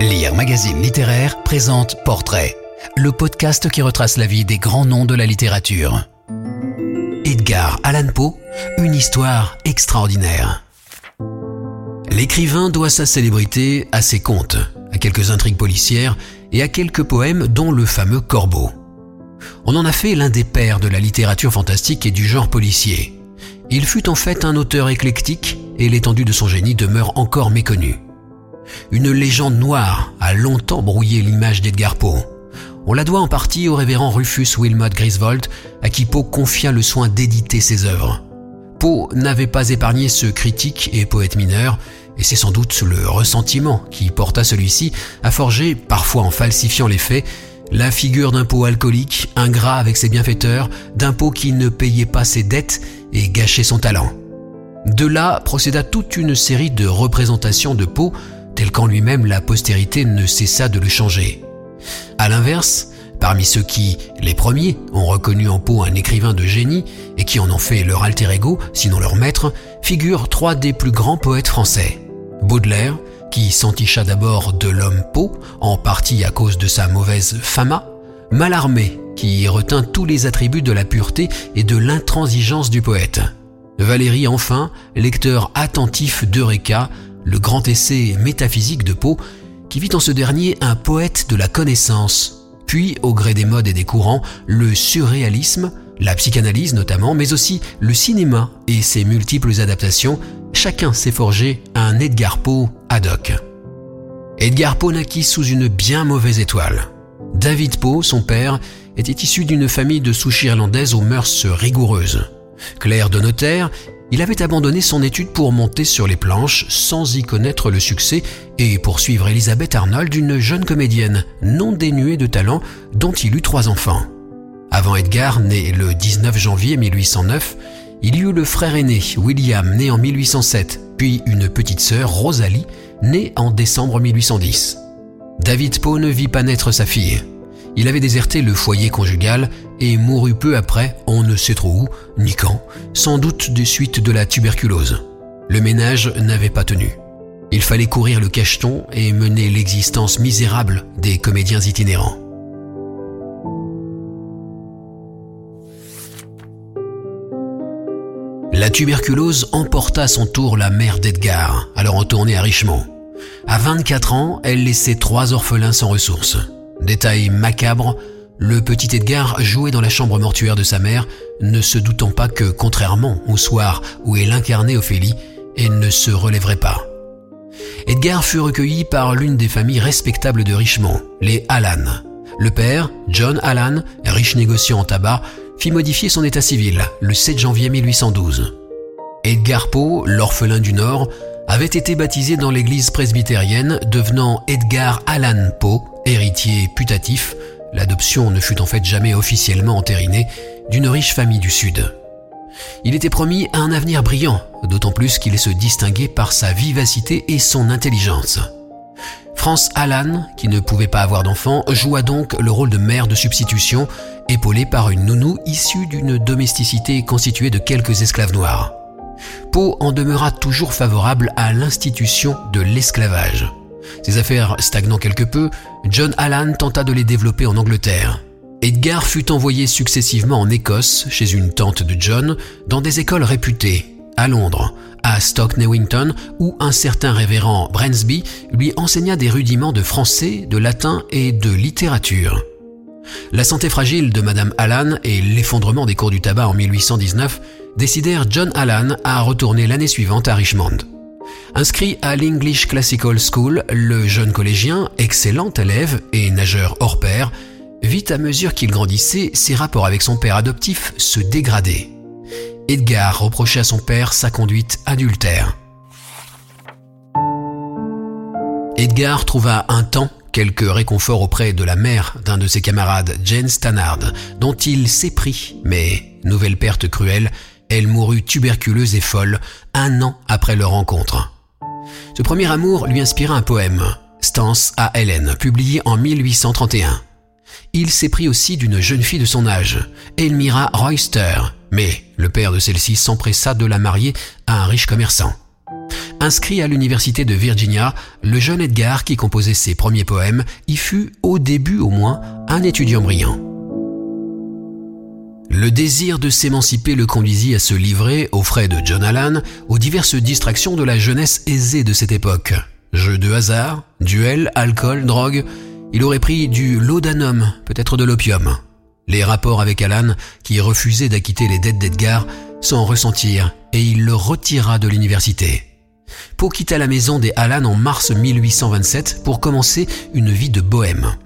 Lire Magazine Littéraire présente Portrait, le podcast qui retrace la vie des grands noms de la littérature. Edgar Allan Poe, une histoire extraordinaire. L'écrivain doit sa célébrité à ses contes, à quelques intrigues policières et à quelques poèmes dont le fameux Corbeau. On en a fait l'un des pères de la littérature fantastique et du genre policier. Il fut en fait un auteur éclectique et l'étendue de son génie demeure encore méconnue. Une légende noire a longtemps brouillé l'image d'Edgar Poe. On la doit en partie au révérend Rufus Wilmot Griswold, à qui Poe confia le soin d'éditer ses œuvres. Poe n'avait pas épargné ce critique et poète mineur, et c'est sans doute le ressentiment qui porta celui-ci à forger, parfois en falsifiant les faits, la figure d'un Poe alcoolique, ingrat avec ses bienfaiteurs, d'un Poe qui ne payait pas ses dettes et gâchait son talent. De là procéda toute une série de représentations de Poe, telles qu'en lui-même la postérité ne cessa de le changer. À l'inverse, parmi ceux qui, les premiers, ont reconnu en Poe un écrivain de génie et qui en ont fait leur alter ego, sinon leur maître, figurent trois des plus grands poètes français. Baudelaire, qui s'enticha d'abord de l'homme Poe, en partie à cause de sa mauvaise fama, Mallarmé, qui retint tous les attributs de la pureté et de l'intransigeance du poète. Valérie enfin, lecteur attentif d'Eureka, le grand essai métaphysique de Poe, qui vit en ce dernier un poète de la connaissance, puis, au gré des modes et des courants, le surréalisme, la psychanalyse notamment, mais aussi le cinéma et ses multiples adaptations, chacun s'est forgé un Edgar Poe ad hoc. Edgar Poe naquit sous une bien mauvaise étoile. David Poe, son père, était issu d'une famille de souches irlandaises aux mœurs rigoureuses. Claire de notaire, il avait abandonné son étude pour monter sur les planches sans y connaître le succès et poursuivre Elisabeth Arnold, une jeune comédienne non dénuée de talent dont il eut trois enfants. Avant Edgar, né le 19 janvier 1809, il y eut le frère aîné, William, né en 1807, puis une petite sœur, Rosalie, née en décembre 1810. David Poe ne vit pas naître sa fille. Il avait déserté le foyer conjugal et mourut peu après, on ne sait trop où, ni quand, sans doute des suites de la tuberculose. Le ménage n'avait pas tenu. Il fallait courir le cacheton et mener l'existence misérable des comédiens itinérants. La tuberculose emporta à son tour la mère d'Edgar, alors retournée à Richmond. À 24 ans, elle laissait trois orphelins sans ressources. Détail macabre, le petit Edgar jouait dans la chambre mortuaire de sa mère, ne se doutant pas que, contrairement au soir où elle incarnait Ophélie, elle ne se relèverait pas. Edgar fut recueilli par l'une des familles respectables de Richmond, les Allan. Le père, John Allan, riche négociant en tabac, fit modifier son état civil le 7 janvier 1812. Edgar Poe, l'orphelin du Nord, avait été baptisé dans l'église presbytérienne, devenant Edgar Allan Poe, héritier putatif, l'adoption ne fut en fait jamais officiellement entérinée, d'une riche famille du Sud. Il était promis à un avenir brillant, d'autant plus qu'il se distinguait par sa vivacité et son intelligence. France Allan, qui ne pouvait pas avoir d'enfant, joua donc le rôle de mère de substitution, épaulée par une nounou issue d'une domesticité constituée de quelques esclaves noirs. Poe en demeura toujours favorable à l'institution de l'esclavage. Ses affaires stagnant quelque peu, John Allan tenta de les développer en Angleterre. Edgar fut envoyé successivement en Écosse, chez une tante de John, dans des écoles réputées, à Londres, à Stoke Newington, où un certain révérend Bransby lui enseigna des rudiments de français, de latin et de littérature. La santé fragile de Madame Allan et l'effondrement des cours du tabac en 1819 décidèrent John Allan à retourner l'année suivante à Richmond. Inscrit à l'English Classical School, le jeune collégien, excellent élève et nageur hors pair, vit à mesure qu'il grandissait ses rapports avec son père adoptif se dégrader. Edgar reprochait à son père sa conduite adultère. Edgar trouva un temps quelques réconforts auprès de la mère d'un de ses camarades, Jane Stannard, dont il s'éprit, mais, nouvelle perte cruelle, elle mourut tuberculeuse et folle un an après leur rencontre. Ce premier amour lui inspira un poème, Stance à Hélène, publié en 1831. Il s'éprit aussi d'une jeune fille de son âge, Elmira Royster, mais le père de celle-ci s'empressa de la marier à un riche commerçant. inscrit à l'université de Virginia, le jeune Edgar qui composait ses premiers poèmes y fut, au début au moins, un étudiant brillant. Le désir de s'émanciper le conduisit à se livrer, aux frais de John Allan, aux diverses distractions de la jeunesse aisée de cette époque. Jeux de hasard, duels, alcool, drogue, il aurait pris du laudanum, peut-être de l'opium. Les rapports avec Alan, qui refusait d'acquitter les dettes d'Edgar, s'en ressentirent et il le retira de l'université. Poe quitta la maison des Alan en mars 1827 pour commencer une vie de bohème.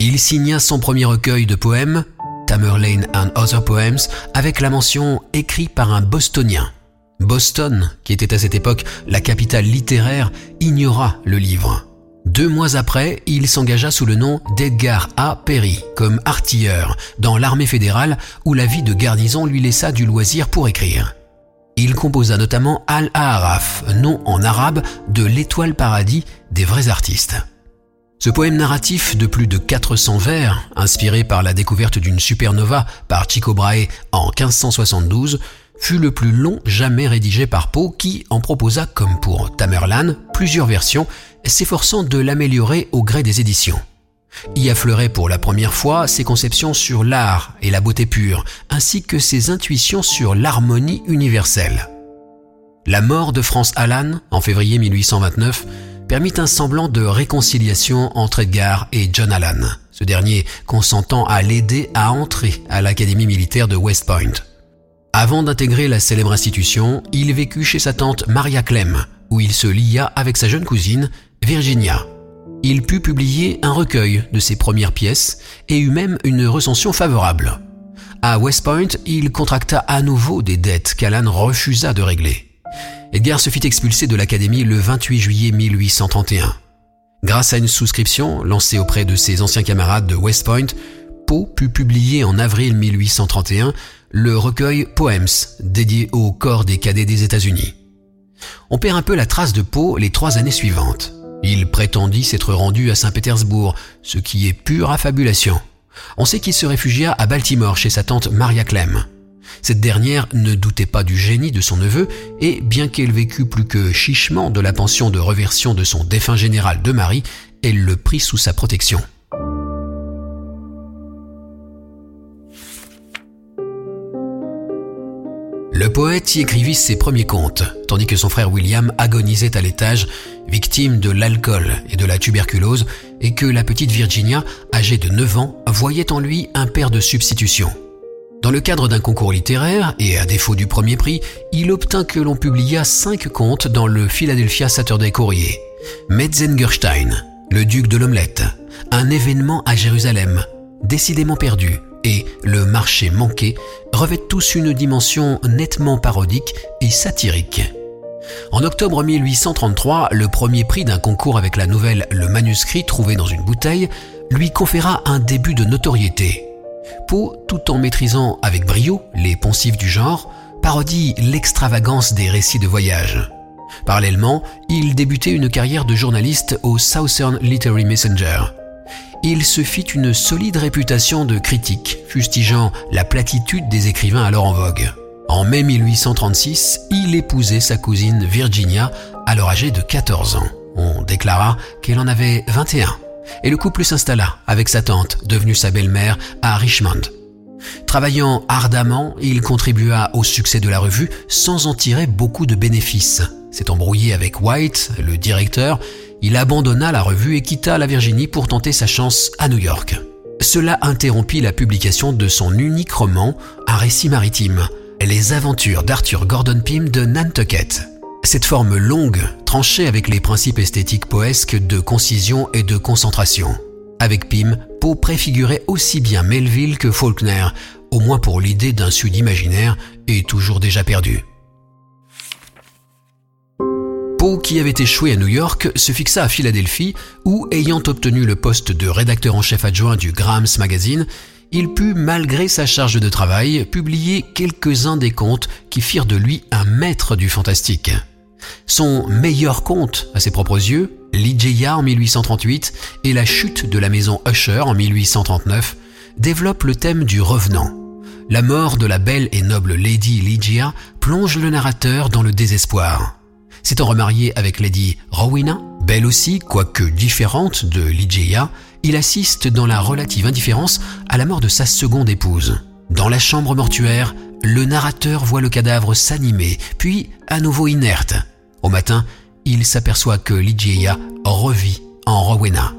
Il signa son premier recueil de poèmes, Tamerlane and Other Poems, avec la mention écrit par un bostonien. Boston, qui était à cette époque la capitale littéraire, ignora le livre. Deux mois après, il s'engagea sous le nom d'Edgar A. Perry comme artilleur dans l'armée fédérale où la vie de garnison lui laissa du loisir pour écrire. Il composa notamment Al-Aharaf, nom en arabe de l'étoile paradis des vrais artistes. Ce poème narratif de plus de 400 vers, inspiré par la découverte d'une supernova par Tycho Brahe en 1572, fut le plus long jamais rédigé par Poe qui en proposa, comme pour Tamerlan, plusieurs versions, s'efforçant de l'améliorer au gré des éditions. Y affleuraient pour la première fois ses conceptions sur l'art et la beauté pure, ainsi que ses intuitions sur l'harmonie universelle. La mort de France Allan, en février 1829, permit un semblant de réconciliation entre Edgar et John Allan, ce dernier consentant à l'aider à entrer à l'Académie militaire de West Point. Avant d'intégrer la célèbre institution, il vécut chez sa tante Maria Clem, où il se lia avec sa jeune cousine, Virginia. Il put publier un recueil de ses premières pièces et eut même une recension favorable. À West Point, il contracta à nouveau des dettes qu'Alan refusa de régler. Edgar se fit expulser de l'académie le 28 juillet 1831. Grâce à une souscription lancée auprès de ses anciens camarades de West Point, Poe put publier en avril 1831 le recueil Poems, dédié au corps des cadets des États-Unis. On perd un peu la trace de Poe les trois années suivantes. Il prétendit s'être rendu à Saint-Pétersbourg, ce qui est pure affabulation. On sait qu'il se réfugia à Baltimore chez sa tante Maria Clem. Cette dernière ne doutait pas du génie de son neveu et, bien qu'elle vécût plus que chichement de la pension de reversion de son défunt général de Marie, elle le prit sous sa protection. Le poète y écrivit ses premiers contes, tandis que son frère William agonisait à l'étage, victime de l'alcool et de la tuberculose, et que la petite Virginia, âgée de 9 ans, voyait en lui un père de substitution. Dans le cadre d'un concours littéraire, et à défaut du premier prix, il obtint que l'on publia cinq contes dans le Philadelphia Saturday Courier. Metzengerstein, le duc de l'omelette, un événement à Jérusalem, décidément perdu, et le marché manqué revêtent tous une dimension nettement parodique et satirique. En octobre 1833, le premier prix d'un concours avec la nouvelle Le manuscrit trouvé dans une bouteille lui conféra un début de notoriété. Poe, tout en maîtrisant avec brio les poncifs du genre, parodie l'extravagance des récits de voyage. Parallèlement, il débutait une carrière de journaliste au Southern Literary Messenger. Il se fit une solide réputation de critique, fustigeant la platitude des écrivains alors en vogue. En mai 1836, il épousait sa cousine Virginia, alors âgée de 14 ans. On déclara qu'elle en avait 21 et le couple s'installa avec sa tante, devenue sa belle-mère, à Richmond. Travaillant ardemment, il contribua au succès de la revue sans en tirer beaucoup de bénéfices. S'est embrouillé avec White, le directeur, il abandonna la revue et quitta la Virginie pour tenter sa chance à New York. Cela interrompit la publication de son unique roman, un récit maritime, Les aventures d'Arthur Gordon Pym de Nantucket. Cette forme longue tranchait avec les principes esthétiques poesques de concision et de concentration. Avec Pym, Poe préfigurait aussi bien Melville que Faulkner, au moins pour l'idée d'un sud imaginaire et toujours déjà perdu. Poe, qui avait échoué à New York, se fixa à Philadelphie, où, ayant obtenu le poste de rédacteur en chef adjoint du Grams Magazine, il put, malgré sa charge de travail, publier quelques-uns des contes qui firent de lui un maître du fantastique. Son meilleur conte, à ses propres yeux, Ligeia en 1838 et La chute de la maison Usher en 1839, développe le thème du revenant. La mort de la belle et noble Lady Ligeia plonge le narrateur dans le désespoir. S'étant remarié avec Lady Rowena, belle aussi, quoique différente de Ligeia, il assiste dans la relative indifférence à la mort de sa seconde épouse. Dans la chambre mortuaire, le narrateur voit le cadavre s'animer, puis à nouveau inerte. Au matin, il s'aperçoit que Ligeia revit en Rowena.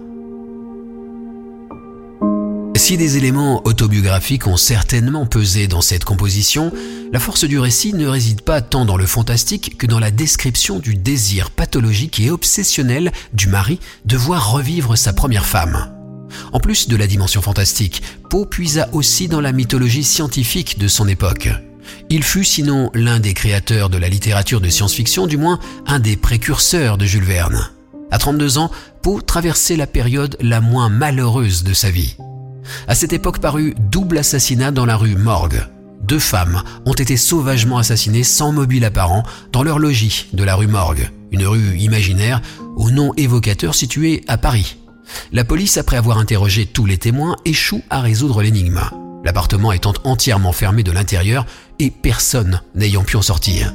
Si des éléments autobiographiques ont certainement pesé dans cette composition, la force du récit ne réside pas tant dans le fantastique que dans la description du désir pathologique et obsessionnel du mari de voir revivre sa première femme. En plus de la dimension fantastique, Poe puisa aussi dans la mythologie scientifique de son époque. Il fut sinon l'un des créateurs de la littérature de science-fiction, du moins un des précurseurs de Jules Verne. À 32 ans, Poe traversait la période la moins malheureuse de sa vie. À cette époque parut Double assassinat dans la rue Morgue. Deux femmes ont été sauvagement assassinées sans mobile apparent dans leur logis de la rue Morgue, une rue imaginaire au nom évocateur située à Paris. La police, après avoir interrogé tous les témoins, échoue à résoudre l'énigme, l'appartement étant entièrement fermé de l'intérieur et personne n'ayant pu en sortir.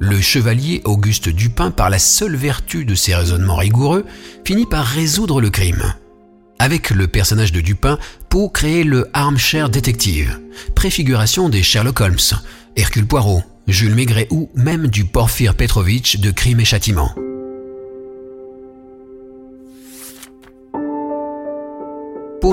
Le chevalier Auguste Dupin, par la seule vertu de ses raisonnements rigoureux, finit par résoudre le crime. Avec le personnage de Dupin, Poe créer le armchair détective, préfiguration des Sherlock Holmes, Hercule Poirot, Jules Maigret ou même du Porphyre Petrovitch de Crime et Châtiment.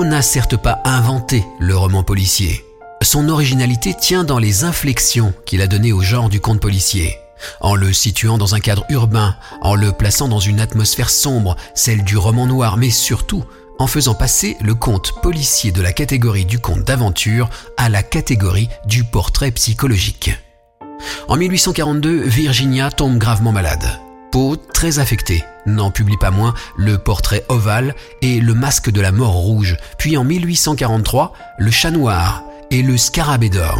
N'a certes pas inventé le roman policier. Son originalité tient dans les inflexions qu'il a données au genre du conte policier. En le situant dans un cadre urbain, en le plaçant dans une atmosphère sombre, celle du roman noir, mais surtout en faisant passer le conte policier de la catégorie du conte d'aventure à la catégorie du portrait psychologique. En 1842, Virginia tombe gravement malade. Très affecté, n'en publie pas moins le portrait ovale et le masque de la mort rouge, puis en 1843, le chat noir et le scarabée d'or.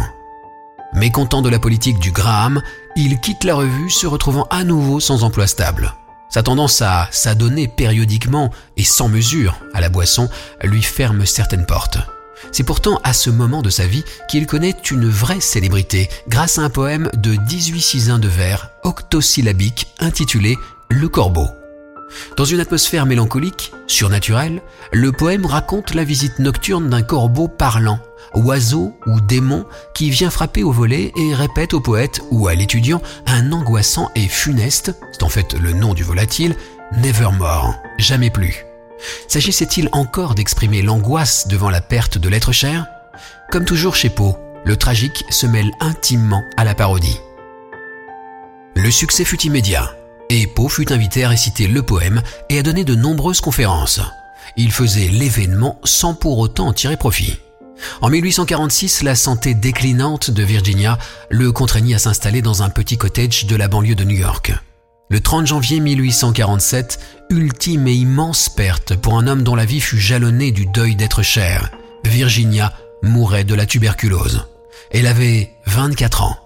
Mécontent de la politique du Graham, il quitte la revue se retrouvant à nouveau sans emploi stable. Sa tendance à s'adonner périodiquement et sans mesure à la boisson lui ferme certaines portes. C'est pourtant à ce moment de sa vie qu'il connaît une vraie célébrité grâce à un poème de 18 cisins de vers octosyllabique intitulé Le Corbeau. Dans une atmosphère mélancolique, surnaturelle, le poème raconte la visite nocturne d'un corbeau parlant oiseau ou démon qui vient frapper au volet et répète au poète ou à l'étudiant un angoissant et funeste, c'est en fait le nom du volatile, Nevermore, jamais plus. S'agissait-il encore d'exprimer l'angoisse devant la perte de l'être cher? Comme toujours chez Poe, le tragique se mêle intimement à la parodie. Le succès fut immédiat, et Poe fut invité à réciter le poème et à donner de nombreuses conférences. Il faisait l'événement sans pour autant en tirer profit. En 1846, la santé déclinante de Virginia le contraignit à s'installer dans un petit cottage de la banlieue de New York. Le 30 janvier 1847, ultime et immense perte pour un homme dont la vie fut jalonnée du deuil d'être cher, Virginia mourait de la tuberculose. Elle avait 24 ans.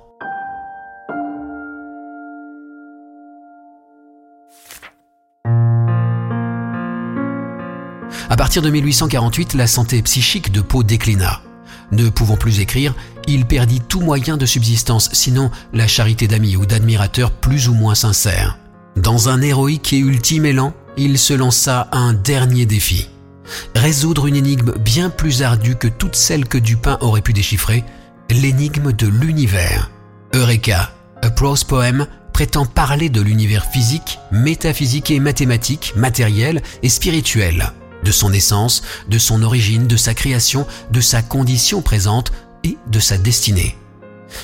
À partir de 1848, la santé psychique de Poe déclina. Ne pouvant plus écrire, il perdit tout moyen de subsistance, sinon la charité d'amis ou d'admirateurs plus ou moins sincères. Dans un héroïque et ultime élan, il se lança un dernier défi. Résoudre une énigme bien plus ardue que toutes celles que Dupin aurait pu déchiffrer, l'énigme de l'univers. Eureka, a prose poem, prétend parler de l'univers physique, métaphysique et mathématique, matériel et spirituel de son essence, de son origine, de sa création, de sa condition présente et de sa destinée.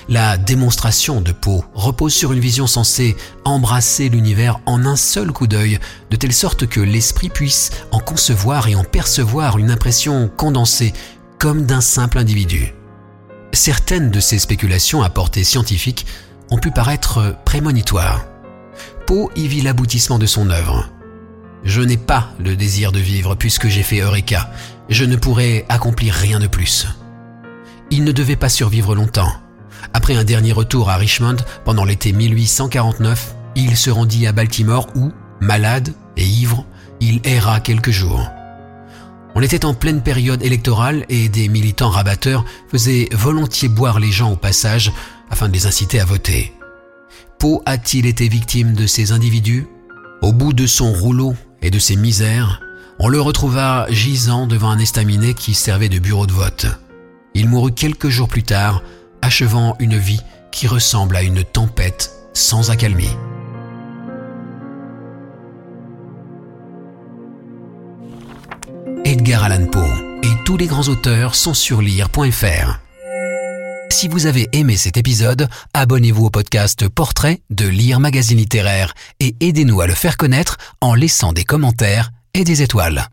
La démonstration de Poe repose sur une vision censée embrasser l'univers en un seul coup d'œil, de telle sorte que l'esprit puisse en concevoir et en percevoir une impression condensée, comme d'un simple individu. Certaines de ces spéculations à portée scientifique ont pu paraître prémonitoires. Poe y vit l'aboutissement de son œuvre. Je n'ai pas le désir de vivre puisque j'ai fait Eureka. Je ne pourrai accomplir rien de plus. Il ne devait pas survivre longtemps. Après un dernier retour à Richmond pendant l'été 1849, il se rendit à Baltimore où, malade et ivre, il erra quelques jours. On était en pleine période électorale et des militants rabatteurs faisaient volontiers boire les gens au passage afin de les inciter à voter. Poe a-t-il été victime de ces individus? Au bout de son rouleau et de ses misères, on le retrouva gisant devant un estaminet qui servait de bureau de vote. Il mourut quelques jours plus tard, achevant une vie qui ressemble à une tempête sans accalmie. Edgar Allan Poe et tous les grands auteurs sont sur lire.fr. Si vous avez aimé cet épisode, abonnez-vous au podcast Portrait de Lire Magazine Littéraire et aidez-nous à le faire connaître en laissant des commentaires et des étoiles.